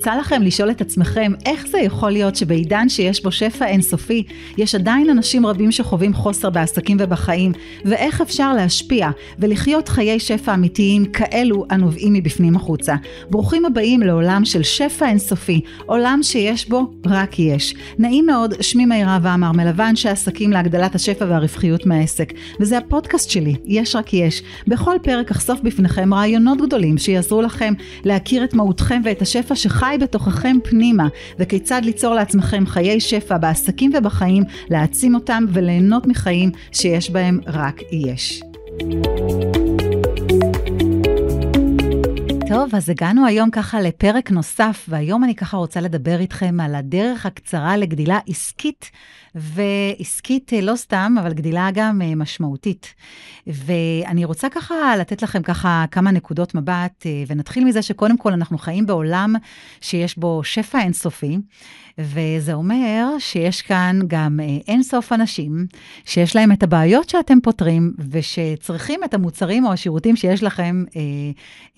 יצא לכם לשאול את עצמכם איך זה יכול להיות שבעידן שיש בו שפע אינסופי, יש עדיין אנשים רבים שחווים חוסר בעסקים ובחיים, ואיך אפשר להשפיע ולחיות חיי שפע אמיתיים כאלו הנובעים מבפנים החוצה. ברוכים הבאים לעולם של שפע אינסופי, עולם שיש בו רק יש. נעים מאוד, שמי מאירה ועמר, מלווה אנשי עסקים להגדלת השפע והרווחיות מהעסק, וזה הפודקאסט שלי, יש רק יש. בכל פרק אחשוף בפניכם רעיונות גדולים שיעזרו לכם להכיר את מהותכם ואת השפע שחי בתוככם פנימה, וכיצד ליצור לעצמכם חיי שפע בעסקים ובחיים, להעצים אותם וליהנות מחיים שיש בהם רק יש. טוב, אז הגענו היום ככה לפרק נוסף, והיום אני ככה רוצה לדבר איתכם על הדרך הקצרה לגדילה עסקית, ועסקית לא סתם, אבל גדילה גם אה, משמעותית. ואני רוצה ככה לתת לכם ככה כמה נקודות מבט, אה, ונתחיל מזה שקודם כל אנחנו חיים בעולם שיש בו שפע אינסופי, וזה אומר שיש כאן גם אה, אינסוף אנשים שיש להם את הבעיות שאתם פותרים, ושצריכים את המוצרים או השירותים שיש לכם אה,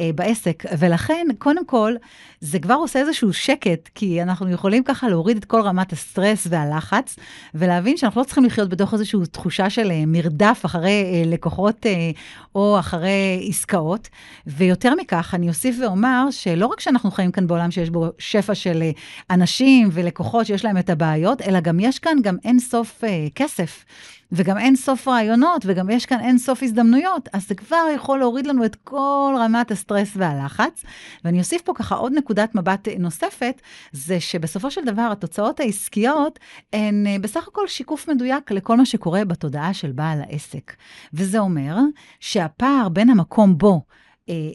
אה, בעסק. ולכן, קודם כל, זה כבר עושה איזשהו שקט, כי אנחנו יכולים ככה להוריד את כל רמת הסטרס והלחץ, ולהבין שאנחנו לא צריכים לחיות בתוך איזושהי תחושה של אה, מרדף אחרי אה, לקוחות אה, או אחרי עסקאות. ויותר מכך, אני אוסיף ואומר שלא רק שאנחנו חיים כאן בעולם שיש בו שפע של אנשים ולקוחות שיש להם את הבעיות, אלא גם יש כאן גם אין סוף כסף. וגם אין סוף רעיונות, וגם יש כאן אין סוף הזדמנויות, אז זה כבר יכול להוריד לנו את כל רמת הסטרס והלחץ. ואני אוסיף פה ככה עוד נקודת מבט נוספת, זה שבסופו של דבר התוצאות העסקיות הן אה, בסך הכל שיקוף מדויק לכל מה שקורה בתודעה של בעל העסק. וזה אומר שהפער בין המקום בו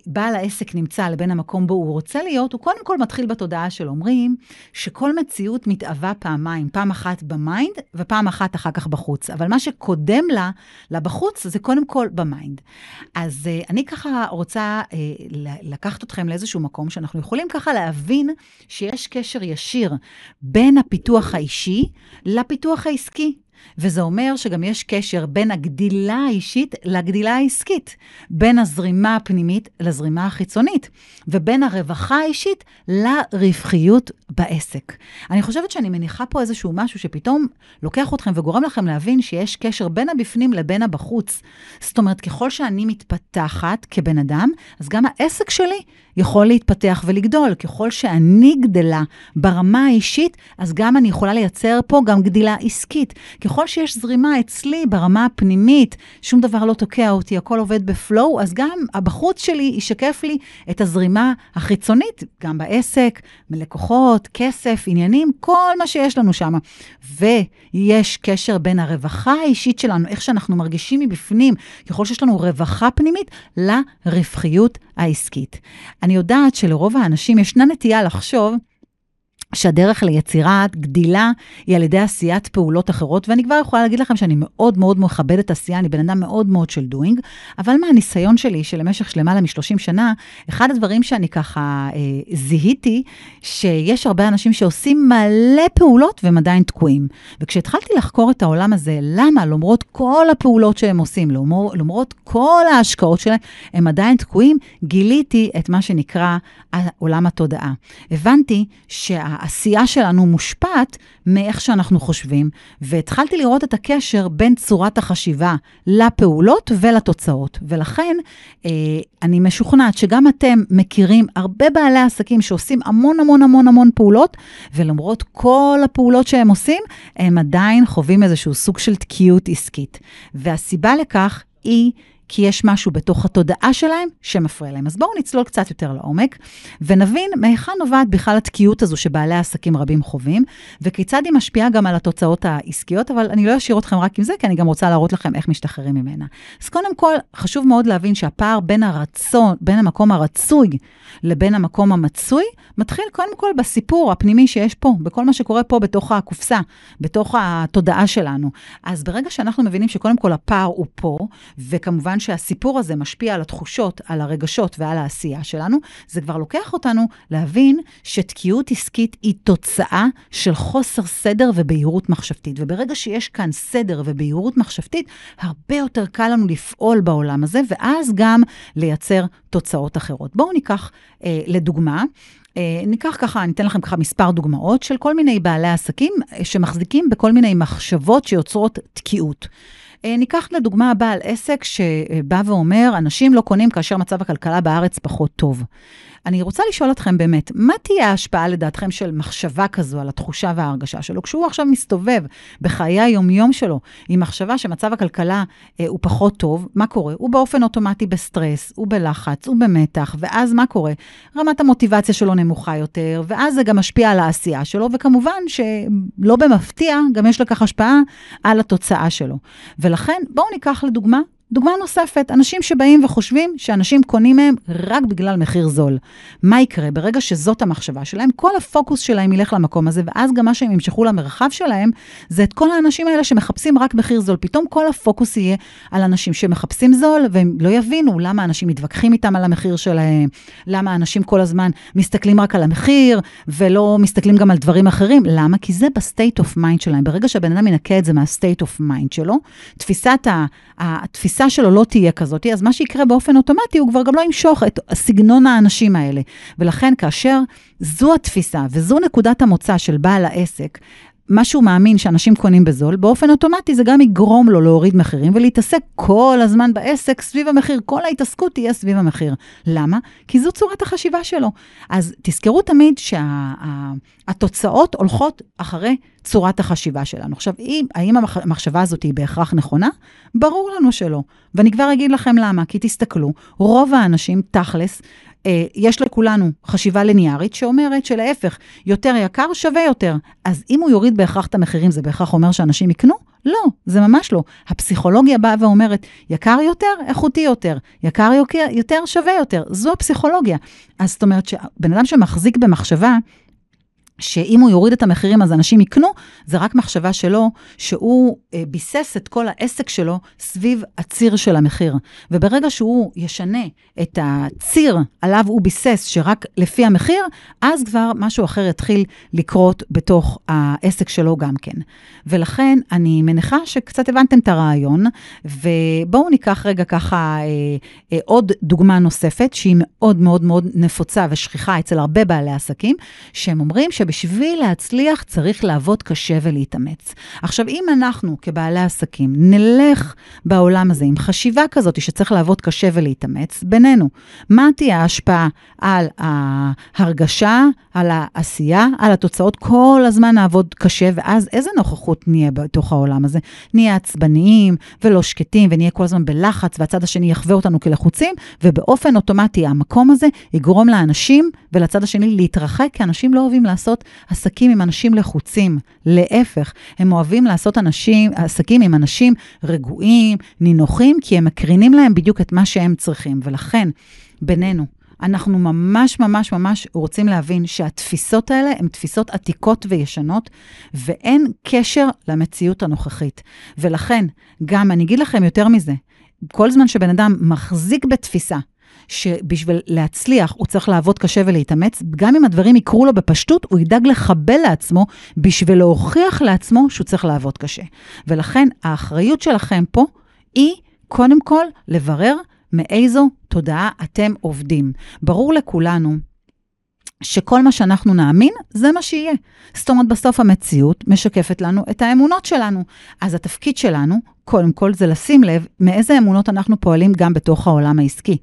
בעל העסק נמצא לבין המקום בו הוא רוצה להיות, הוא קודם כל מתחיל בתודעה שלו. אומרים שכל מציאות מתהווה פעמיים, פעם אחת ב mind ופעם אחת אחר כך בחוץ. אבל מה שקודם לה, לבחוץ, זה קודם כל ב mind. אז אה, אני ככה רוצה אה, לקחת אתכם לאיזשהו מקום שאנחנו יכולים ככה להבין שיש קשר ישיר בין הפיתוח האישי לפיתוח העסקי. וזה אומר שגם יש קשר בין הגדילה האישית לגדילה העסקית, בין הזרימה הפנימית לזרימה החיצונית, ובין הרווחה האישית לרווחיות בעסק. אני חושבת שאני מניחה פה איזשהו משהו שפתאום לוקח אתכם וגורם לכם להבין שיש קשר בין הבפנים לבין הבחוץ. זאת אומרת, ככל שאני מתפתחת כבן אדם, אז גם העסק שלי יכול להתפתח ולגדול. ככל שאני גדלה ברמה האישית, אז גם אני יכולה לייצר פה גם גדילה עסקית. ככל שיש זרימה אצלי ברמה הפנימית, שום דבר לא תוקע אותי, הכל עובד בפלואו, אז גם הבחוץ שלי ישקף לי את הזרימה החיצונית, גם בעסק, מלקוחות, כסף, עניינים, כל מה שיש לנו שם. ויש קשר בין הרווחה האישית שלנו, איך שאנחנו מרגישים מבפנים, ככל שיש לנו רווחה פנימית, לרווחיות העסקית. אני יודעת שלרוב האנשים ישנה נטייה לחשוב שהדרך ליצירת גדילה היא על ידי עשיית פעולות אחרות, ואני כבר יכולה להגיד לכם שאני מאוד מאוד מכבדת עשייה, אני בן אדם מאוד מאוד של דוינג, אבל מהניסיון שלי, שלמשך למעלה מ-30 שנה, אחד הדברים שאני ככה אה, זיהיתי, שיש הרבה אנשים שעושים מלא פעולות והם עדיין תקועים. וכשהתחלתי לחקור את העולם הזה, למה למרות כל הפעולות שהם עושים, למרות, כל ההשקעות שלהם, הם עדיין תקועים, גיליתי את מה שנקרא עולם התודעה. הבנתי שה... העשייה שלנו מושפעת מאיך שאנחנו חושבים, והתחלתי לראות את הקשר בין צורת החשיבה לפעולות ולתוצאות. ולכן, אה, אני משוכנעת שגם אתם מכירים הרבה בעלי עסקים שעושים המון המון המון המון פעולות, ולמרות כל הפעולות שהם עושים, הם עדיין חווים איזשהו סוג של תקיעות עסקית. והסיבה לכך היא... כי יש משהו בתוך התודעה שלהם שמפריע להם. אז בואו נצלול קצת יותר לעומק, ונבין מהיכן נובעת בכלל התקיעות הזו שבעלי עסקים רבים חווים, וכיצד היא משפיעה גם על התוצאות העסקיות, אבל אני לא אשאיר אתכם רק עם זה, כי אני גם רוצה להראות לכם איך משתחררים ממנה. אז קודם כל, חשוב מאוד להבין שהפער בין הרצון, בין המקום הרצוי לבין המקום המצוי, מתחיל קודם כל בסיפור הפנימי שיש פה, בכל מה שקורה פה בתוך הקופסה, בתוך התודעה שלנו. אז ברגע שאנחנו מבינים שקודם כל הפער הוא פה, וכמובן וכיוון שהסיפור הזה משפיע על התחושות, על הרגשות ועל העשייה שלנו, זה כבר לוקח אותנו להבין שתקיעות עסקית היא תוצאה של חוסר סדר ובהירות מחשבתית. וברגע שיש כאן סדר ובהירות מחשבתית, הרבה יותר קל לנו לפעול בעולם הזה, ואז גם לייצר תוצאות אחרות. בואו ניקח אה, לדוגמה, אה, ניקח ככה, אני אתן לכם ככה מספר דוגמאות של כל מיני בעלי עסקים אה, שמחזיקים בכל מיני מחשבות שיוצרות תקיעות. אה, ניקח לדוגמה בעל עסק שבא ואומר, אנשים לא קונים כאשר מצב הכלכלה בארץ פחות טוב. אני רוצה לשאול אתכם באמת, מה תהיה ההשפעה לדעתכם של מחשבה כזו על התחושה וההרגשה שלו? כשהוא עכשיו מסתובב בחיי היומיום שלו עם מחשבה שמצב הכלכלה אה, הוא פחות טוב, מה קורה? הוא באופן אוטומטי בסטרס, הוא בלחץ, הוא במתח, ואז מה קורה? רמת המוטיבציה שלו נמוכה יותר, ואז זה גם משפיע על העשייה שלו, וכמובן שלא במפתיע, גם יש לכך השפעה על התוצאה שלו. ולכן, בואו ניקח לדוגמה דוגמה נוספת, אנשים שבאים וחושבים שאנשים קונים מהם רק בגלל מחיר זול. מה יקרה? ברגע שזאת המחשבה שלהם, כל הפוקוס שלהם ילך למקום הזה, ואז גם מה שהם ימשכו למרחב שלהם, זה את כל האנשים האלה שמחפשים רק מחיר זול. פתאום כל הפוקוס יהיה על אנשים שמחפשים זול, והם לא יבינו למה אנשים מתווכחים איתם על המחיר שלהם, למה אנשים כל הזמן מסתכלים רק על המחיר, ולא מסתכלים גם על דברים אחרים. למה? כי זה ב state of mind שלהם. ברגע שהבן אדם ינקה את זה מה state of mind שלו, תפיסת ה... התפיסה התפיסה שלו לא תהיה כזאת, אז מה שיקרה באופן אוטומטי, הוא כבר גם לא ימשוך את סגנון האנשים האלה. ולכן כאשר זו התפיסה וזו נקודת המוצא של בעל העסק, מה שהוא מאמין שאנשים קונים בזול, באופן אוטומטי זה גם יגרום לו להוריד מחירים ולהתעסק כל הזמן בעסק סביב המחיר. כל ההתעסקות תהיה סביב המחיר. למה? כי זו צורת החשיבה שלו. אז תזכרו תמיד שהתוצאות שה, הולכות אחרי צורת החשיבה שלנו. עכשיו, אם, האם המחשבה הזאת היא בהכרח נכונה? ברור לנו שלא. ואני כבר אגיד לכם למה, כי תסתכלו, רוב האנשים, תכלס, יש לכולנו חשיבה ליניארית שאומרת שלהפך, יותר יקר שווה יותר. אז אם הוא יוריד בהכרח את המחירים, זה בהכרח אומר שאנשים יקנו? לא, זה ממש לא. הפסיכולוגיה באה ואומרת, יקר יותר, איכותי יותר. יקר יותר, שווה יותר. זו הפסיכולוגיה. אז זאת אומרת שבן אדם שמחזיק במחשבה, שאם הוא יוריד את המחירים אז אנשים יקנו, זה רק מחשבה שלו, שהוא אה, ביסס את כל העסק שלו סביב הציר של המחיר. וברגע שהוא ישנה את הציר עליו הוא ביסס, שרק לפי המחיר, אז כבר משהו אחר יתחיל לקרות בתוך העסק שלו גם כן. ולכן אני מניחה שקצת הבנתם את הרעיון, ובואו ניקח רגע ככה אה, אה, עוד דוגמה נוספת, שהיא מאוד מאוד מאוד נפוצה ושכיחה אצל הרבה בעלי עסקים, שהם אומרים ש... שבשביל להצליח צריך לעבוד קשה ולהתאמץ. עכשיו, אם אנחנו כבעלי עסקים נלך בעולם הזה עם חשיבה כזאת שצריך לעבוד קשה ולהתאמץ, בינינו, מה תהיה ההשפעה על ההרגשה, על העשייה, על התוצאות? כל הזמן נעבוד קשה, ואז איזה נוכחות נהיה בתוך העולם הזה? נהיה עצבניים ולא שקטים, ונהיה כל הזמן בלחץ, והצד השני יחווה אותנו כלחוצים, ובאופן אוטומטי המקום הזה יגרום לאנשים ולצד השני להתרחק, כי אנשים לא אוהבים לעשות לעשות עסקים עם אנשים לחוצים. להפך, הם אוהבים לעשות אנשים, עסקים עם אנשים רגועים, נינוחים, כי הם מקרינים להם בדיוק את מה שהם צריכים. ולכן, בינינו, אנחנו ממש ממש ממש רוצים להבין שהתפיסות האלה הן תפיסות עתיקות וישנות, ואין קשר למציאות הנוכחית. ולכן, גם, אני אגיד לכם יותר מזה, כל זמן שבן אדם מחזיק בתפיסה שבשביל להצליח הוא צריך לעבוד קשה ולהתאמץ, גם אם הדברים יקרו לו בפשטות, הוא ידאג לחבל לעצמו בשביל להוכיח לעצמו שהוא צריך לעבוד קשה. ולכן האחריות שלכם פה היא קודם כל לברר מאיזו תודעה אתם עובדים. ברור לכולנו שכל מה שאנחנו נאמין, זה מה שיהיה. זאת אומרת, בסוף המציאות משקפת לנו את האמונות שלנו. אז התפקיד שלנו, קודם כל, זה לשים לב מאיזה אמונות אנחנו פועלים גם בתוך העולם העסקי.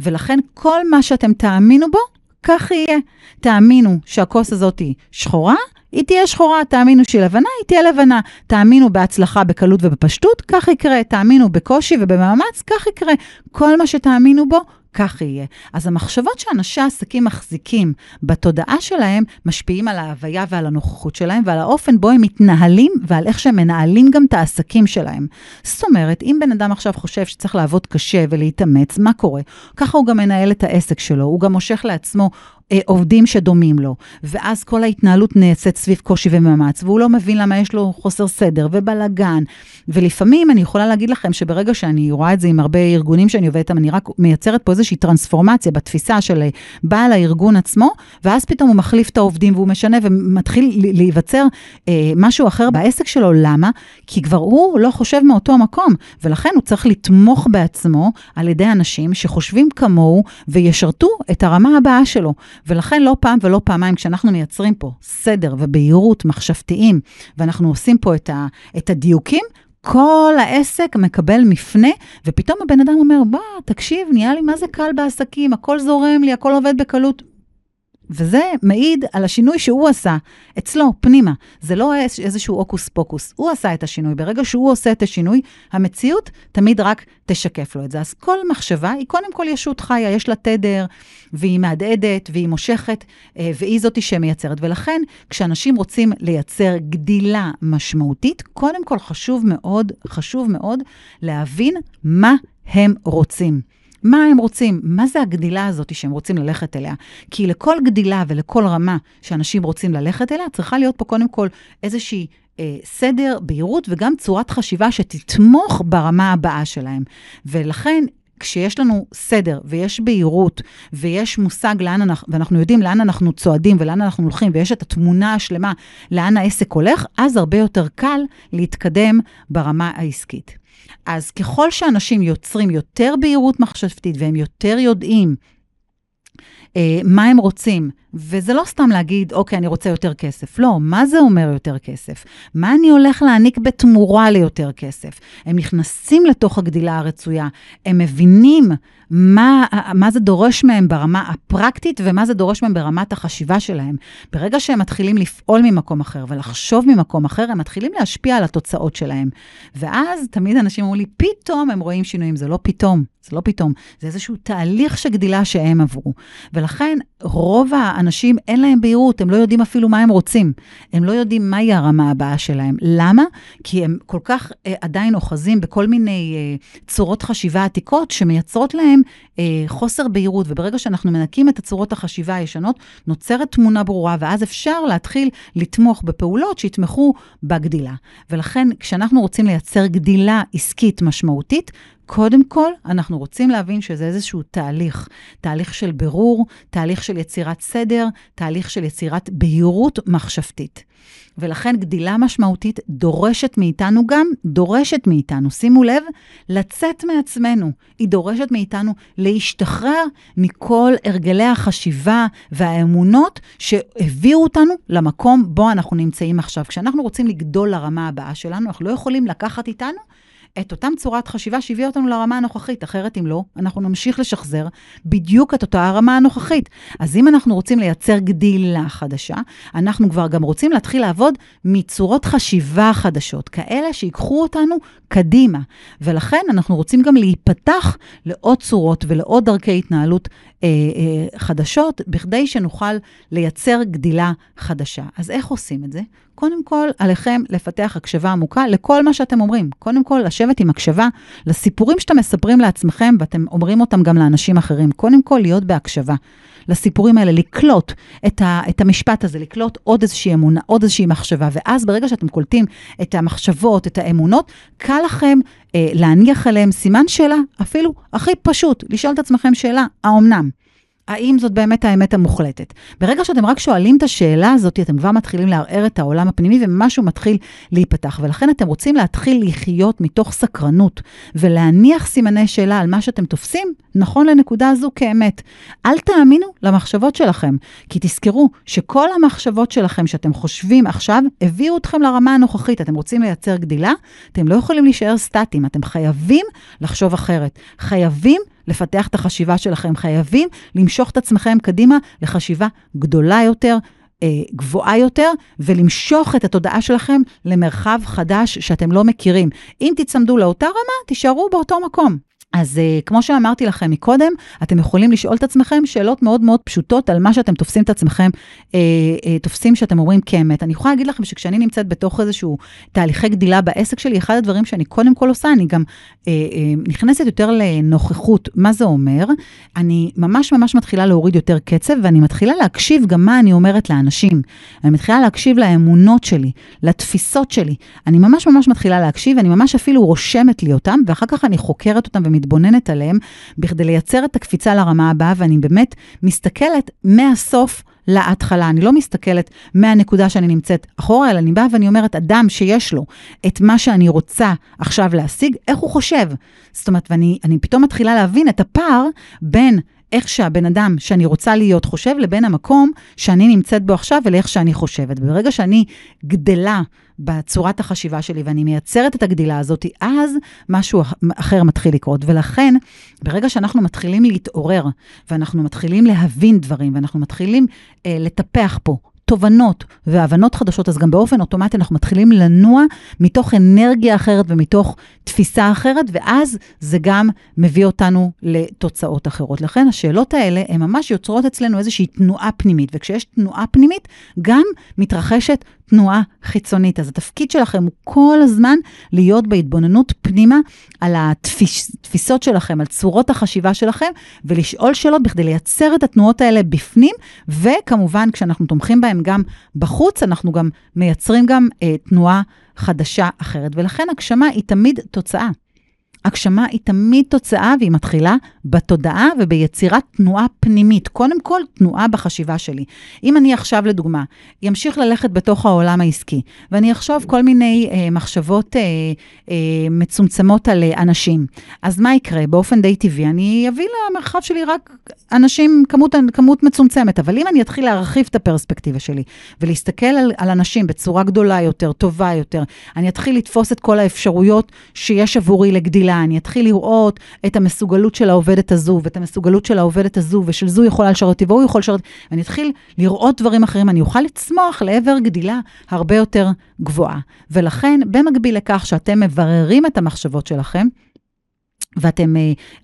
ולכן כל מה שאתם תאמינו בו, כך יהיה. תאמינו שהכוס הזאת היא שחורה, היא תהיה שחורה, תאמינו שהיא לבנה, היא תהיה לבנה. תאמינו בהצלחה, בקלות ובפשטות, כך יקרה. תאמינו בקושי ובמאמץ, כך יקרה. כל מה שתאמינו בו, כך יהיה. אז המחשבות שאנשי העסקים מחזיקים בתודעה שלהם, משפיעים על ההוויה ועל הנוכחות שלהם, ועל האופן בו הם מתנהלים, ועל איך שהם מנהלים גם את העסקים שלהם. זאת אומרת, אם בן אדם עכשיו חושב שצריך לעבוד קשה ולהתאמץ, מה קורה? ככה הוא גם מנהל את העסק שלו, הוא גם מושך לעצמו אה, עובדים שדומים לו, ואז כל ההתנהלות נעשית סביב קושי ומאמץ, והוא לא מבין למה יש לו חוסר סדר ובלאגן. ולפעמים אני יכולה להגיד לכם שברגע שאני רואה את זה עם הרבה ארגונים שאני עובדת איתם, אני רק מייצרת פה איזושהי טרנספורמציה בתפיסה של אה, בעל הארגון עצמו, ואז פתאום הוא מחליף את העובדים והוא משנה ומתחיל להיווצר אה, משהו אחר בעסק שלו. למה? כי כבר הוא לא חושב מאותו מקום, ולכן הוא צריך לתמוך בעצמו על ידי אנשים שחושבים כמוהו וישרתו את הרמה הבאה שלו. ולכן לא פעם ולא פעמיים, כשאנחנו מייצרים פה סדר ובהירות מחשבתיים, ואנחנו עושים פה את, ה, את הדיוקים, כל העסק מקבל מפנה, ופתאום הבן אדם אומר, בוא, תקשיב, נהיה לי מה זה קל בעסקים, הכל זורם לי, הכל עובד בקלות. וזה מעיד על השינוי שהוא עשה אצלו, פנימה. זה לא איזשהו הוקוס פוקוס, הוא עשה את השינוי. ברגע שהוא עושה את השינוי, המציאות תמיד רק תשקף לו את זה. אז כל מחשבה היא קודם כל ישות חיה, יש לה תדר, והיא מהדהדת, והיא מושכת, אה, והיא זאתי שמייצרת. ולכן, כשאנשים רוצים לייצר גדילה משמעותית, קודם כל חשוב מאוד, חשוב מאוד להבין מה הם רוצים. מה הם רוצים? מה זה הגדילה הזאת שהם רוצים ללכת אליה? כי לכל גדילה ולכל רמה שאנשים רוצים ללכת אליה, צריכה להיות פה קודם כל איזושהי אה, סדר, בהירות וגם צורת חשיבה שתתמוך ברמה הבאה שלהם. ולכן, כשיש לנו סדר ויש בהירות ויש מושג לאן אנחנו, ואנחנו יודעים לאן אנחנו צועדים ולאן אנחנו הולכים, ויש את התמונה השלמה לאן העסק הולך, אז הרבה יותר קל להתקדם ברמה העסקית. אז ככל שאנשים יוצרים יותר בהירות מחשבתית והם יותר יודעים אה, מה הם רוצים, וזה לא סתם להגיד, אוקיי, אני רוצה יותר כסף. לא, מה זה אומר יותר כסף? מה אני הולך להעניק בתמורה ליותר כסף? הם נכנסים לתוך הגדילה הרצויה, הם מבינים מה, מה זה דורש מהם ברמה הפרקטית ומה זה דורש מהם ברמת החשיבה שלהם. ברגע שהם מתחילים לפעול ממקום אחר ולחשוב ממקום אחר, הם מתחילים להשפיע על התוצאות שלהם. ואז תמיד אנשים אמרו לי, פתאום הם רואים שינויים. זה לא פתאום, זה לא פתאום, זה איזשהו תהליך של גדילה שהם עברו. ולכן רוב האנשים אין להם בהירות, הם לא יודעים אפילו מה הם רוצים. הם לא יודעים מהי הרמה הבאה שלהם. למה? כי הם כל כך אה, עדיין אוחזים בכל מיני אה, צורות חשיבה עתיקות שמייצרות להם אה, חוסר בהירות. וברגע שאנחנו מנקים את הצורות החשיבה הישנות, נוצרת תמונה ברורה, ואז אפשר להתחיל לתמוך בפעולות שיתמכו בגדילה. ולכן, כשאנחנו רוצים לייצר גדילה עסקית משמעותית, קודם כל, אנחנו רוצים להבין שזה איזשהו תהליך, תהליך של בירור, תהליך של יצירת סדר, תהליך של יצירת בהירות מחשבתית. ולכן גדילה משמעותית דורשת מאיתנו גם, דורשת מאיתנו, שימו לב, לצאת מעצמנו. היא דורשת מאיתנו להשתחרר מכל הרגלי החשיבה והאמונות שהביאו אותנו למקום בו אנחנו נמצאים עכשיו. כשאנחנו רוצים לגדול לרמה הבאה שלנו, אנחנו לא יכולים לקחת איתנו את אותם צורת חשיבה שהביאה אותנו לרמה הנוכחית, אחרת אם לא, אנחנו נמשיך לשחזר בדיוק את אותה הרמה הנוכחית. אז אם אנחנו רוצים לייצר גדילה חדשה, אנחנו כבר גם רוצים להתחיל לעבוד מצורות חשיבה חדשות, כאלה שיקחו אותנו קדימה. ולכן אנחנו רוצים גם להיפתח לעוד צורות ולעוד דרכי התנהלות חדשות, בכדי שנוכל לייצר גדילה חדשה. אז איך עושים את זה? קודם כל, עליכם לפתח הקשבה עמוקה לכל מה שאתם אומרים. קודם כל, לשבת עם הקשבה לסיפורים שאתם מספרים לעצמכם, ואתם אומרים אותם גם לאנשים אחרים. קודם כל, להיות בהקשבה. לסיפורים האלה, לקלוט את, ה, את המשפט הזה, לקלוט עוד איזושהי אמונה, עוד איזושהי מחשבה. ואז ברגע שאתם קולטים את המחשבות, את האמונות, קל לכם אה, להניח עליהם סימן שאלה, אפילו הכי פשוט, לשאול את עצמכם שאלה, האומנם? האם זאת באמת האמת המוחלטת? ברגע שאתם רק שואלים את השאלה הזאת, אתם כבר מתחילים לערער את העולם הפנימי ומשהו מתחיל להיפתח. ולכן אתם רוצים להתחיל לחיות מתוך סקרנות ולהניח סימני שאלה על מה שאתם תופסים, נכון לנקודה הזו כאמת. אל תאמינו למחשבות שלכם, כי תזכרו שכל המחשבות שלכם שאתם חושבים עכשיו, הביאו אתכם לרמה הנוכחית. אתם רוצים לייצר גדילה, אתם לא יכולים להישאר סטטיים, אתם חייבים לחשוב אחרת. חייבים לפתח את החשיבה שלכם. חייבים למשוך את עצמכם קדימה לחשיבה גדולה יותר, אה, גבוהה יותר, ולמשוך את התודעה שלכם למרחב חדש שאתם לא מכירים. אם תצמדו לאותה רמה, תישארו באותו מקום. אז uh, כמו שאמרתי לכם מקודם, אתם יכולים לשאול את עצמכם שאלות מאוד מאוד פשוטות על מה שאתם תופסים את עצמכם, uh, uh, תופסים שאתם אומרים כאמת. אני יכולה להגיד לכם שכשאני נמצאת בתוך איזשהו תהליכי גדילה בעסק שלי, אחד הדברים שאני קודם כל עושה, אני גם uh, uh, נכנסת יותר לנוכחות. מה זה אומר? אני ממש ממש מתחילה להוריד יותר קצב, ואני מתחילה להקשיב גם מה אני אומרת לאנשים. אני מתחילה להקשיב לאמונות שלי, לתפיסות שלי. אני ממש ממש מתחילה להקשיב, אני ממש אפילו רושמת לי אותם, ואחר כך אני חוקרת אותם מתבוננת עליהם, בכדי לייצר את הקפיצה לרמה הבאה, ואני באמת מסתכלת מהסוף להתחלה. אני לא מסתכלת מהנקודה שאני נמצאת אחורה, אלא אני באה ואני אומרת, אדם שיש לו את מה שאני רוצה עכשיו להשיג, איך הוא חושב? זאת אומרת, ואני פתאום מתחילה להבין את הפער בין איך שהבן אדם שאני רוצה להיות חושב, לבין המקום שאני נמצאת בו עכשיו ולאיך שאני חושבת. ברגע שאני גדלה בצורת החשיבה שלי ואני מייצרת את הגדילה הזאת, אז משהו אחר מתחיל לקרות. ולכן, ברגע שאנחנו מתחילים להתעורר, ואנחנו מתחילים להבין דברים, ואנחנו מתחילים אה, לטפח פה תובנות והבנות חדשות, אז גם באופן אוטומטי אנחנו מתחילים לנוע מתוך אנרגיה אחרת ומתוך תפיסה אחרת, ואז זה גם מביא אותנו לתוצאות אחרות. לכן השאלות האלה, הן ממש יוצרות אצלנו איזושהי תנועה פנימית, וכשיש תנועה פנימית, גם מתרחשת תנועה חיצונית. אז התפקיד שלכם הוא כל הזמן להיות בהתבוננות פנימה על התפיסות שלכם, על צורות החשיבה שלכם, ולשאול שאלות בכדי לייצר את התנועות האלה בפנים, וכמובן, כשאנחנו תומכים בהם גם בחוץ, אנחנו גם מייצרים גם אה, תנועה חדשה אחרת. ולכן הגשמה היא תמיד תוצאה. הגשמה היא תמיד תוצאה והיא מתחילה בתודעה וביצירת תנועה פנימית. קודם כל, תנועה בחשיבה שלי. אם אני עכשיו, לדוגמה, אמשיך ללכת בתוך העולם העסקי, ואני אחשוב כל מיני אה, מחשבות אה, אה, מצומצמות על אה, אנשים, אז מה יקרה? באופן די טבעי, אני אביא למרחב שלי רק אנשים, כמות, כמות מצומצמת. אבל אם אני אתחיל להרחיב את הפרספקטיבה שלי ולהסתכל על, על אנשים בצורה גדולה יותר, טובה יותר, אני אתחיל לתפוס את כל האפשרויות שיש עבורי לגדילה. הקהילה, אני אתחיל לראות את המסוגלות של העובדת הזו, ואת המסוגלות של העובדת הזו, ושל זו יכולה לשרת אותי, והוא יכול לשרת, ואני אתחיל לראות דברים אחרים, אני אוכל לצמוח לעבר גדילה הרבה יותר גבוהה. ולכן, במקביל לכך שאתם מבררים את המחשבות שלכם, ואתם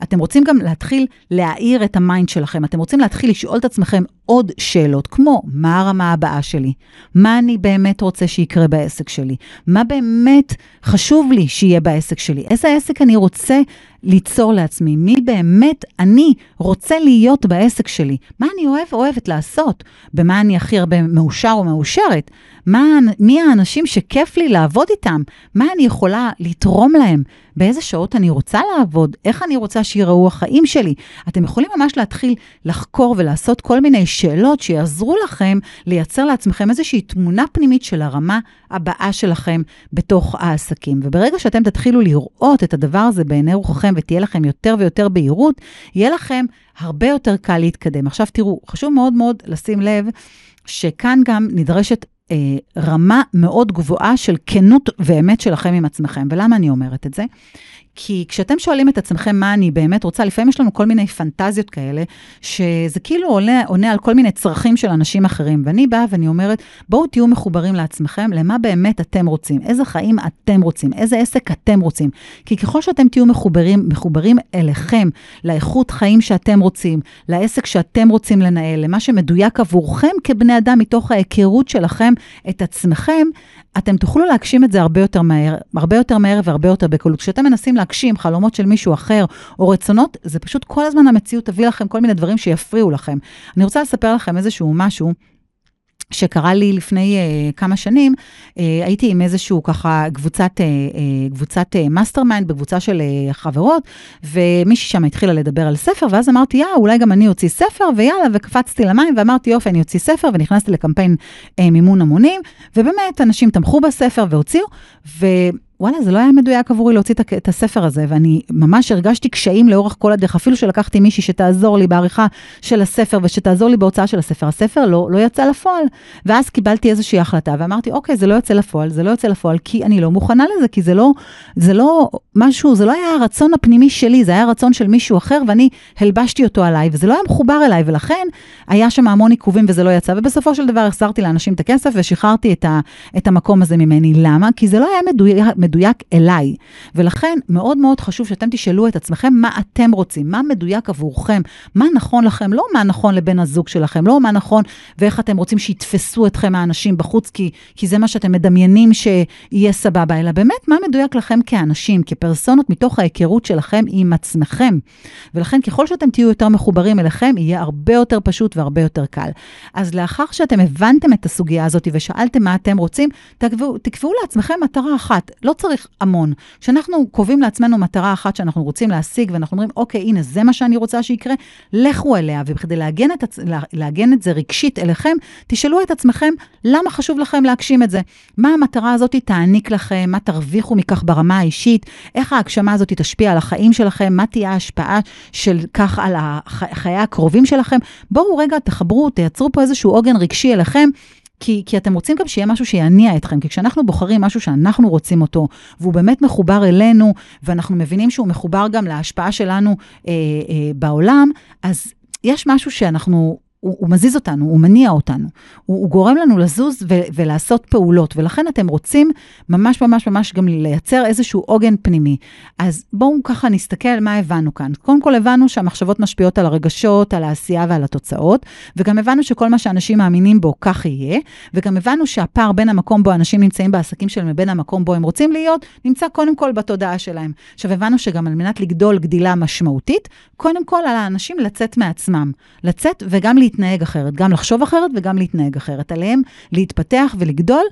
uh, רוצים גם להתחיל להאיר את ה mind שלכם, אתם רוצים להתחיל לשאול את עצמכם עוד שאלות, כמו מה הרמה הבאה שלי? מה אני באמת רוצה שיקרה בעסק שלי? מה באמת חשוב לי שיהיה בעסק שלי? איזה עסק אני רוצה ליצור לעצמי? מי באמת אני רוצה להיות בעסק שלי? מה אני אוהב אוהבת לעשות? במה אני הכי הרבה מאושר או מאושרת? מה, מי האנשים שכיף לי לעבוד איתם? מה אני יכולה לתרום להם? באיזה שעות אני רוצה לעבוד? איך אני רוצה שיראו החיים שלי? אתם יכולים ממש להתחיל לחקור ולעשות כל מיני שאלות שיעזרו לכם לייצר לעצמכם איזושהי תמונה פנימית של הרמה הבאה שלכם בתוך העסקים. וברגע שאתם תתחילו לראות את הדבר הזה בעיני רוחכם ותהיה לכם יותר ויותר בהירות, יהיה לכם הרבה יותר קל להתקדם. עכשיו תראו, חשוב מאוד מאוד לשים לב שכאן גם נדרשת אה, רמה מאוד גבוהה של כנות ואמת שלכם עם עצמכם. ולמה אני אומרת את זה? כי כשאתם שואלים את עצמכם מה אני באמת רוצה, לפעמים יש לנו כל מיני פנטזיות כאלה, שזה כאילו עולה, עונה על כל מיני צרכים של אנשים אחרים. ואני באה ואני אומרת, בואו תהיו מחוברים לעצמכם, למה באמת אתם רוצים, איזה חיים אתם רוצים, איזה עסק אתם רוצים. כי ככל שאתם תהיו מחוברים, מחוברים אליכם, לאיכות חיים שאתם רוצים, לעסק שאתם רוצים לנהל, למה שמדויק עבורכם כבני אדם מתוך ההיכרות שלכם את עצמכם, אתם תוכלו להגשים את זה הרבה יותר מהר, הרבה יותר מהר והרבה יותר בקלות. כשאתם מנסים להגשים חלומות של מישהו אחר או רצונות, זה פשוט כל הזמן המציאות תביא לכם כל מיני דברים שיפריעו לכם. אני רוצה לספר לכם איזשהו משהו. שקרה לי לפני uh, כמה שנים, uh, הייתי עם איזשהו ככה קבוצת, uh, uh, קבוצת master uh, mind בקבוצה של uh, חברות, ומישהי שם התחילה לדבר על ספר, ואז אמרתי, יא, אולי גם אני אוציא ספר, ויאללה, וקפצתי למים, ואמרתי, יופי, אני אוציא ספר, ונכנסתי לקמפיין uh, מימון המונים, ובאמת, אנשים תמכו בספר והוציאו, ו... וואלה, זה לא היה מדויק עבורי להוציא את הספר הזה, ואני ממש הרגשתי קשיים לאורך כל הדרך, אפילו שלקחתי מישהי שתעזור לי בעריכה של הספר ושתעזור לי בהוצאה של הספר. הספר לא, לא יצא לפועל. ואז קיבלתי איזושהי החלטה ואמרתי, אוקיי, זה לא יוצא לפועל, זה לא יוצא לפועל, כי אני לא מוכנה לזה, כי זה לא, זה לא משהו, זה לא היה הרצון הפנימי שלי, זה היה הרצון של מישהו אחר, ואני הלבשתי אותו עליי, וזה לא היה מחובר אליי, ולכן היה שם המון עיכובים וזה לא יצא, ובסופו של דבר החזרתי לאנשים את הכסף מדויק אליי. ולכן מאוד מאוד חשוב שאתם תשאלו את עצמכם מה אתם רוצים, מה מדויק עבורכם, מה נכון לכם, לא מה נכון לבן הזוג שלכם, לא מה נכון ואיך אתם רוצים שיתפסו אתכם האנשים בחוץ, כי, כי זה מה שאתם מדמיינים שיהיה סבבה, אלא באמת מה מדויק לכם כאנשים, כפרסונות, מתוך ההיכרות שלכם עם עצמכם. ולכן ככל שאתם תהיו יותר מחוברים אליכם, יהיה הרבה יותר פשוט והרבה יותר קל. אז לאחר שאתם הבנתם את הסוגיה הזאת ושאלתם מה אתם רוצים, תקבעו, תקבעו לעצמכם מטרה אחת, לא צריך המון. כשאנחנו קובעים לעצמנו מטרה אחת שאנחנו רוצים להשיג, ואנחנו אומרים, אוקיי, הנה, זה מה שאני רוצה שיקרה, לכו אליה, וכדי לעגן את, לעגן את זה רגשית אליכם, תשאלו את עצמכם, למה חשוב לכם להגשים את זה? מה המטרה הזאת תעניק לכם? מה תרוויחו מכך ברמה האישית? איך ההגשמה הזאת תשפיע על החיים שלכם? מה תהיה ההשפעה של כך על חיי הקרובים שלכם? בואו רגע, תחברו, תייצרו פה איזשהו עוגן רגשי אליכם. כי, כי אתם רוצים גם שיהיה משהו שיניע אתכם, כי כשאנחנו בוחרים משהו שאנחנו רוצים אותו, והוא באמת מחובר אלינו, ואנחנו מבינים שהוא מחובר גם להשפעה שלנו אה, אה, בעולם, אז יש משהו שאנחנו הוא, הוא מזיז אותנו, הוא מניע אותנו, הוא, הוא גורם לנו לזוז ו, ולעשות פעולות, ולכן אתם רוצים ממש ממש ממש גם לייצר איזשהו עוגן פנימי. אז בואו ככה נסתכל מה הבנו כאן. קודם כל הבנו שהמחשבות משפיעות על הרגשות, על העשייה ועל התוצאות, וגם הבנו שכל מה שאנשים מאמינים בו, כך יהיה, וגם הבנו שהפער בין המקום בו אנשים נמצאים בעסקים שלהם לבין המקום בו הם רוצים להיות, נמצא קודם כל בתודעה שלהם. עכשיו הבנו שגם על מנת לגדול גדילה משמעותית, קודם כל על האנשים לצאת מעצמם, לצאת וגם. להתנהג אחרת, גם לחשוב אחרת וגם להתנהג אחרת. עליהם להתפתח ולגדול.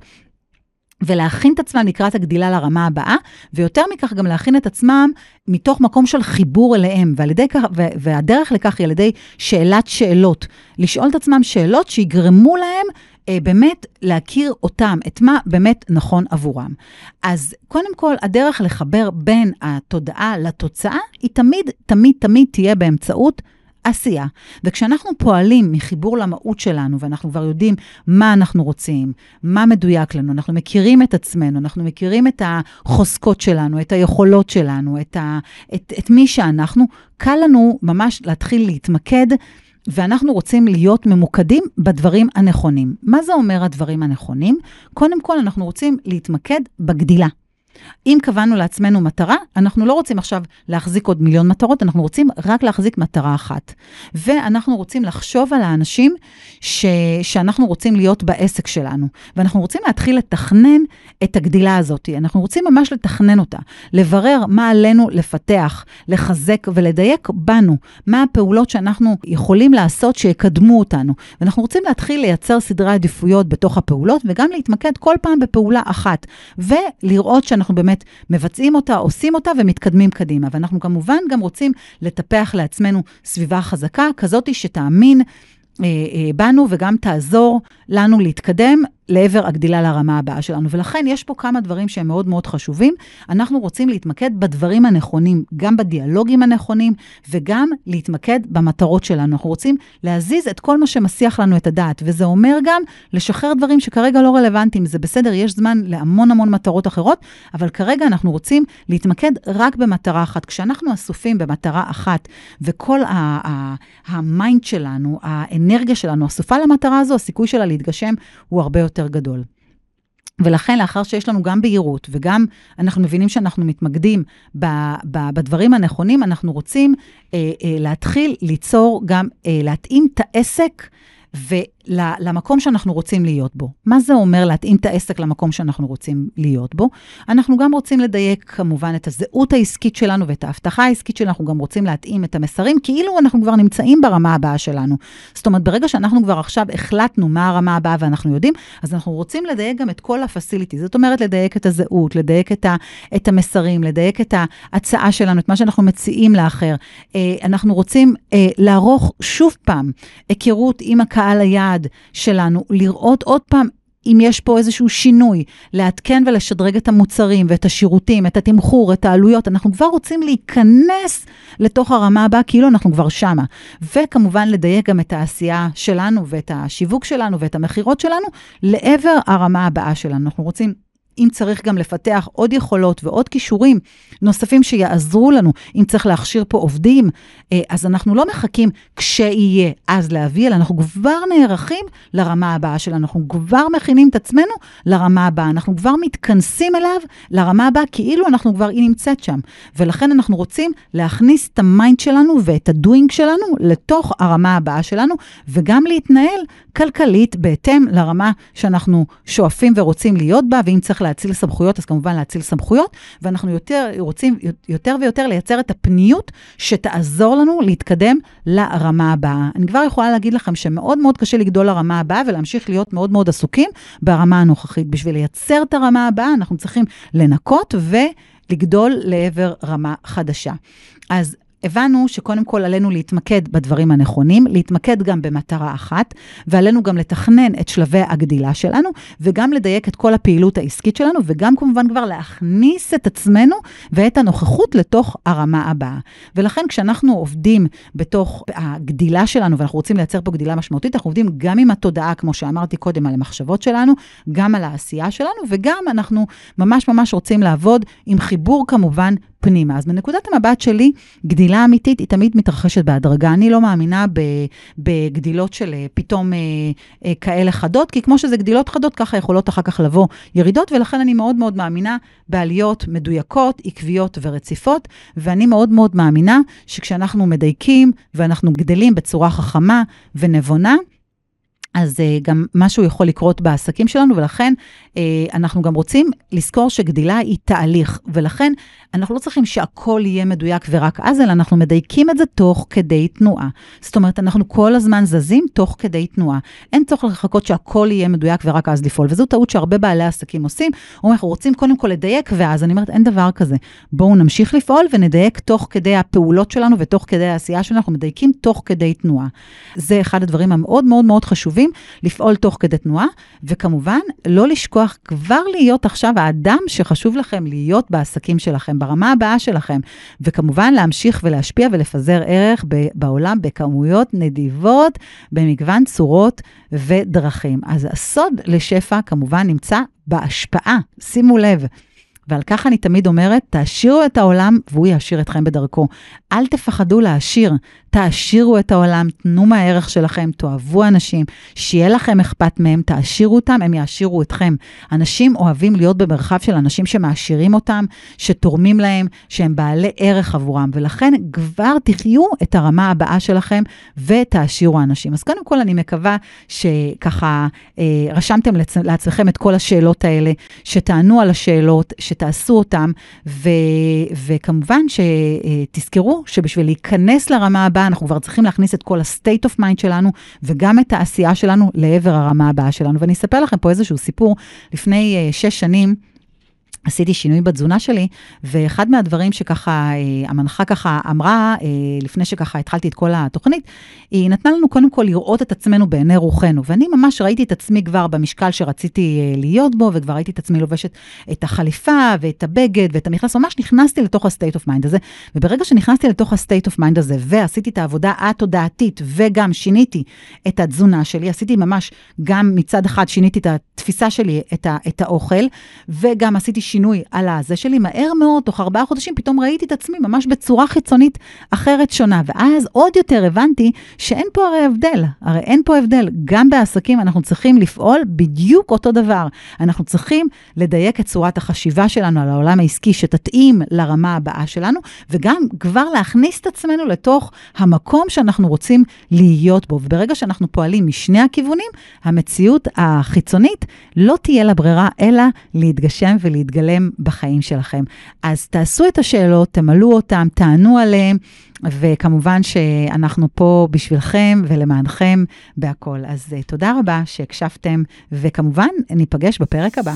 ולהכין את עצמם לקראת הגדילה לרמה הבאה, ויותר מכך גם להכין את עצמם מתוך מקום של חיבור אליהם, ועל ידי כך, והדרך לכך היא על ידי שאלת שאלות. לשאול את עצמם שאלות שיגרמו להם אה, באמת להכיר אותם, את מה באמת נכון עבורם. אז קודם כל, הדרך לחבר בין התודעה לתוצאה, היא תמיד, תמיד, תמיד תהיה באמצעות עשייה. וכשאנחנו פועלים מחיבור למהות שלנו, ואנחנו כבר יודעים מה אנחנו רוצים, מה מדויק לנו, אנחנו מכירים את עצמנו, אנחנו מכירים את החוזקות שלנו, את היכולות שלנו, את, ה, את, את מי שאנחנו, קל לנו ממש להתחיל להתמקד. ואנחנו רוצים להיות ממוקדים בדברים הנכונים. מה זה אומר הדברים הנכונים? קודם כל, אנחנו רוצים להתמקד בגדילה. אם קבענו לעצמנו מטרה, אנחנו לא רוצים עכשיו להחזיק עוד מיליון מטרות, אנחנו רוצים רק להחזיק מטרה אחת. ואנחנו רוצים לחשוב על האנשים ש... שאנחנו רוצים להיות בעסק שלנו. ואנחנו רוצים להתחיל לתכנן את הגדילה הזאת. אנחנו רוצים ממש לתכנן אותה, לברר מה עלינו לפתח, לחזק ולדייק בנו, מה הפעולות שאנחנו יכולים לעשות שיקדמו אותנו. ואנחנו רוצים להתחיל לייצר סדרי עדיפויות בתוך הפעולות, וגם להתמקד כל פעם בפעולה אחת, ולראות שאנחנו אנחנו באמת מבצעים אותה, עושים אותה ומתקדמים קדימה. ואנחנו כמובן גם רוצים לטפח לעצמנו סביבה חזקה, כזאת שתאמין בנו וגם תעזור לנו להתקדם לעבר הגדילה לרמה הבאה שלנו. ולכן יש פה כמה דברים שהם מאוד מאוד חשובים. אנחנו רוצים להתמקד בדברים הנכונים, גם בדיאלוגים הנכונים, וגם להתמקד במטרות שלנו. אנחנו רוצים להזיז את כל מה שמסיח לנו את הדעת, וזה אומר גם לשחרר דברים שכרגע לא רלוונטיים. זה בסדר, יש זמן להמון המון מטרות אחרות, אבל כרגע אנחנו רוצים להתמקד רק במטרה אחת. כשאנחנו אסופים במטרה אחת, וכל ה mind שלנו, האנרגיה שלנו אסופה למטרה הזו, הסיכוי שלה להתגשם הוא הרבה יותר גדול. ולכן, לאחר שיש לנו גם בהירות וגם אנחנו מבינים שאנחנו מתמקדים ב, ב, בדברים הנכונים, אנחנו רוצים אה, אה, להתחיל ליצור גם, אה, להתאים את העסק למקום שאנחנו רוצים להיות בו. מה זה אומר להתאים את העסק למקום שאנחנו רוצים להיות בו? אנחנו גם רוצים לדייק כמובן את הזהות העסקית שלנו ואת ההבטחה העסקית שלנו, אנחנו גם רוצים להתאים את המסרים, כאילו אנחנו כבר נמצאים ברמה הבאה שלנו. זאת אומרת, ברגע שאנחנו כבר עכשיו החלטנו מה הרמה הבאה ואנחנו יודעים, אז אנחנו רוצים לדייק גם את כל הפסיליטי. זאת אומרת, לדייק את הזהות, לדייק את, ה, את המסרים, לדייק את ההצעה שלנו, את מה שאנחנו מציעים לאחר. אה, אנחנו רוצים אה, לערוך שוב פעם היכרות עם הקהל היעד. היעד שלנו, לראות עוד פעם אם יש פה איזשהו שינוי, לעדכן ולשדרג את המוצרים ואת השירותים, את התמחור, את העלויות. אנחנו כבר רוצים להיכנס לתוך הרמה הבאה, כאילו אנחנו כבר שמה. וכמובן, לדייק גם את העשייה שלנו ואת השיווק שלנו ואת המכירות שלנו לעבר הרמה הבאה שלנו. אנחנו רוצים אם צריך גם לפתח עוד יכולות ועוד כישורים נוספים שיעזרו לנו, אם צריך להכשיר פה עובדים, אה, אז אנחנו לא מחכים כשיהיה אז להביא, אלא אנחנו כבר נערכים לרמה הבאה שלנו, אנחנו כבר מכינים את עצמנו לרמה הבאה, אנחנו כבר מתכנסים אליו לרמה הבאה, כאילו אנחנו כבר, היא נמצאת שם. ולכן אנחנו רוצים להכניס את ה mind שלנו ואת ה doing שלנו לתוך הרמה הבאה שלנו, וגם להתנהל כלכלית בהתאם לרמה שאנחנו שואפים ורוצים להיות בה, ואם צריך להאציל סמכויות, אז כמובן להאציל סמכויות, ואנחנו יותר, רוצים יותר ויותר לייצר את הפניות שתעזור לנו להתקדם לרמה הבאה. אני כבר יכולה להגיד לכם שמאוד מאוד קשה לגדול לרמה הבאה ולהמשיך להיות מאוד מאוד עסוקים ברמה הנוכחית. בשביל לייצר את הרמה הבאה, אנחנו צריכים לנקות ולגדול לעבר רמה חדשה. אז הבנו שקודם כל עלינו להתמקד בדברים הנכונים, להתמקד גם במטרה אחת, ועלינו גם לתכנן את שלבי הגדילה שלנו, וגם לדייק את כל הפעילות העסקית שלנו, וגם כמובן כבר להכניס את עצמנו ואת הנוכחות לתוך הרמה הבאה. ולכן כשאנחנו עובדים בתוך הגדילה שלנו, ואנחנו רוצים לייצר פה גדילה משמעותית, אנחנו עובדים גם עם התודעה, כמו שאמרתי קודם, על המחשבות שלנו, גם על העשייה שלנו, וגם אנחנו ממש ממש רוצים לעבוד עם חיבור כמובן פנימה. אז מנקודת המבט שלי, גדילה אמיתית היא תמיד מתרחשת בהדרגה. אני לא מאמינה בגדילות של אה, פתאום אה, אה, כאלה חדות, כי כמו שזה גדילות חדות, ככה יכולות אחר כך לבוא ירידות, ולכן אני מאוד מאוד מאמינה בעליות מדויקות, עקביות ורציפות, ואני מאוד מאוד מאמינה שכשאנחנו מדייקים ואנחנו גדלים בצורה חכמה ונבונה, אז uh, גם משהו יכול לקרות בעסקים שלנו, ולכן uh, אנחנו גם רוצים לזכור שגדילה היא תהליך, ולכן אנחנו לא צריכים שהכל יהיה מדויק ורק אז, אלא אנחנו מדייקים את זה תוך כדי תנועה. זאת אומרת, אנחנו כל הזמן זזים תוך כדי תנועה. אין צורך לחכות שהכל יהיה מדויק ורק אז לפעול, וזו טעות שהרבה בעלי עסקים עושים. אומרים, אנחנו רוצים קודם כל לדייק, ואז אני אומרת, אין דבר כזה. בואו נמשיך לפעול ונדייק תוך כדי הפעולות שלנו ותוך כדי העשייה שלנו, אנחנו מדייקים תוך כדי תנועה. זה אחד הדברים המאוד מאוד מאוד חשובים, לפעול תוך כדי תנועה, וכמובן, לא לשכוח כבר להיות עכשיו האדם שחשוב לכם להיות בעסקים שלכם. ברמה הבאה שלכם, וכמובן להמשיך ולהשפיע ולפזר ערך בעולם בכמויות נדיבות, במגוון צורות ודרכים. אז הסוד לשפע כמובן נמצא בהשפעה, שימו לב. ועל כך אני תמיד אומרת, תעשירו את העולם והוא יעשיר אתכם בדרכו. אל תפחדו להעשיר, תעשירו את העולם, תנו מהערך שלכם, תאהבו אנשים, שיהיה לכם אכפת מהם, תעשירו אותם, הם יעשירו אתכם. אנשים אוהבים להיות במרחב של אנשים שמעשירים אותם, שתורמים להם, שהם בעלי ערך עבורם, ולכן כבר תחיו את הרמה הבאה שלכם ותעשירו אנשים. אז קודם כל, אני מקווה שככה אה, רשמתם לעצ- לעצמכם את כל השאלות האלה, שתענו על השאלות, שתעשו אותם, ו- וכמובן שתזכרו שבשביל להיכנס לרמה הבאה, אנחנו כבר צריכים להכניס את כל ה-state of mind שלנו, וגם את העשייה שלנו לעבר הרמה הבאה שלנו. ואני אספר לכם פה איזשהו סיפור. לפני uh, שש שנים, עשיתי שינוי בתזונה שלי, ואחד מהדברים שככה, אה, המנחה ככה אמרה, אה, לפני שככה התחלתי את כל התוכנית, היא נתנה לנו קודם כל לראות את עצמנו בעיני רוחנו. ואני ממש ראיתי את עצמי כבר במשקל שרציתי אה, להיות בו, וכבר ראיתי את עצמי לובשת את החליפה ואת הבגד ואת המכנס, ממש נכנסתי לתוך ה-state of mind הזה. וברגע שנכנסתי לתוך ה-state of mind הזה, ועשיתי את העבודה התודעתית, וגם שיניתי את התזונה שלי, עשיתי ממש, גם מצד אחד שיניתי את התפיסה שלי, את, ה, את האוכל, וגם עשיתי שינוי על הזה שלי, מהר מאוד, תוך ארבעה חודשים, פתאום ראיתי את עצמי ממש בצורה חיצונית אחרת שונה. ואז עוד יותר הבנתי שאין פה הרי הבדל, הרי אין פה הבדל. גם בעסקים אנחנו צריכים לפעול בדיוק אותו דבר. אנחנו צריכים לדייק את צורת החשיבה שלנו על העולם העסקי, שתתאים לרמה הבאה שלנו, וגם כבר להכניס את עצמנו לתוך המקום שאנחנו רוצים להיות בו. וברגע שאנחנו פועלים משני הכיוונים, המציאות החיצונית לא תהיה לה ברירה, אלא להתגשם ולהתגלם. להתקדם בחיים שלכם. אז תעשו את השאלות, תמלאו אותן, תענו עליהן, וכמובן שאנחנו פה בשבילכם ולמענכם בהכל. אז uh, תודה רבה שהקשבתם, וכמובן, ניפגש בפרק הבא.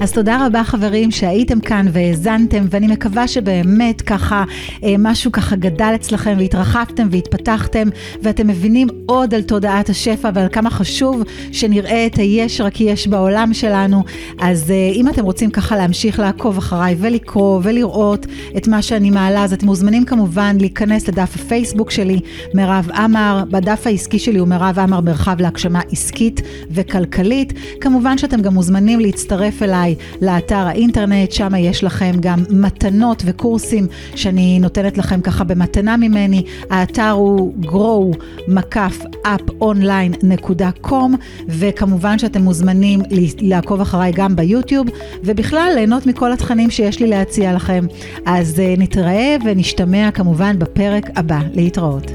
אז תודה רבה חברים שהייתם כאן והאזנתם, ואני מקווה שבאמת ככה אה, משהו ככה גדל אצלכם והתרחבתם והתפתחתם, ואתם מבינים עוד על תודעת השפע ועל כמה חשוב שנראה את היש רק יש בעולם שלנו. אז אה, אם אתם רוצים ככה להמשיך לעקוב אחריי ולקרוא ולראות את מה שאני מעלה, אז אתם מוזמנים כמובן להיכנס לדף הפייסבוק שלי, מירב עמר, בדף העסקי שלי הוא מירב עמר מרחב להגשמה עסקית וכלכלית. כמובן שאתם גם מוזמנים להצטרף אליי לאתר האינטרנט, שם יש לכם גם מתנות וקורסים שאני נותנת לכם ככה במתנה ממני. האתר הוא grow-uponline.com וכמובן שאתם מוזמנים לעקוב אחריי גם ביוטיוב ובכלל ליהנות מכל התכנים שיש לי להציע לכם. אז אה, נתראה ונשתמע כמובן בפרק הבא. להתראות.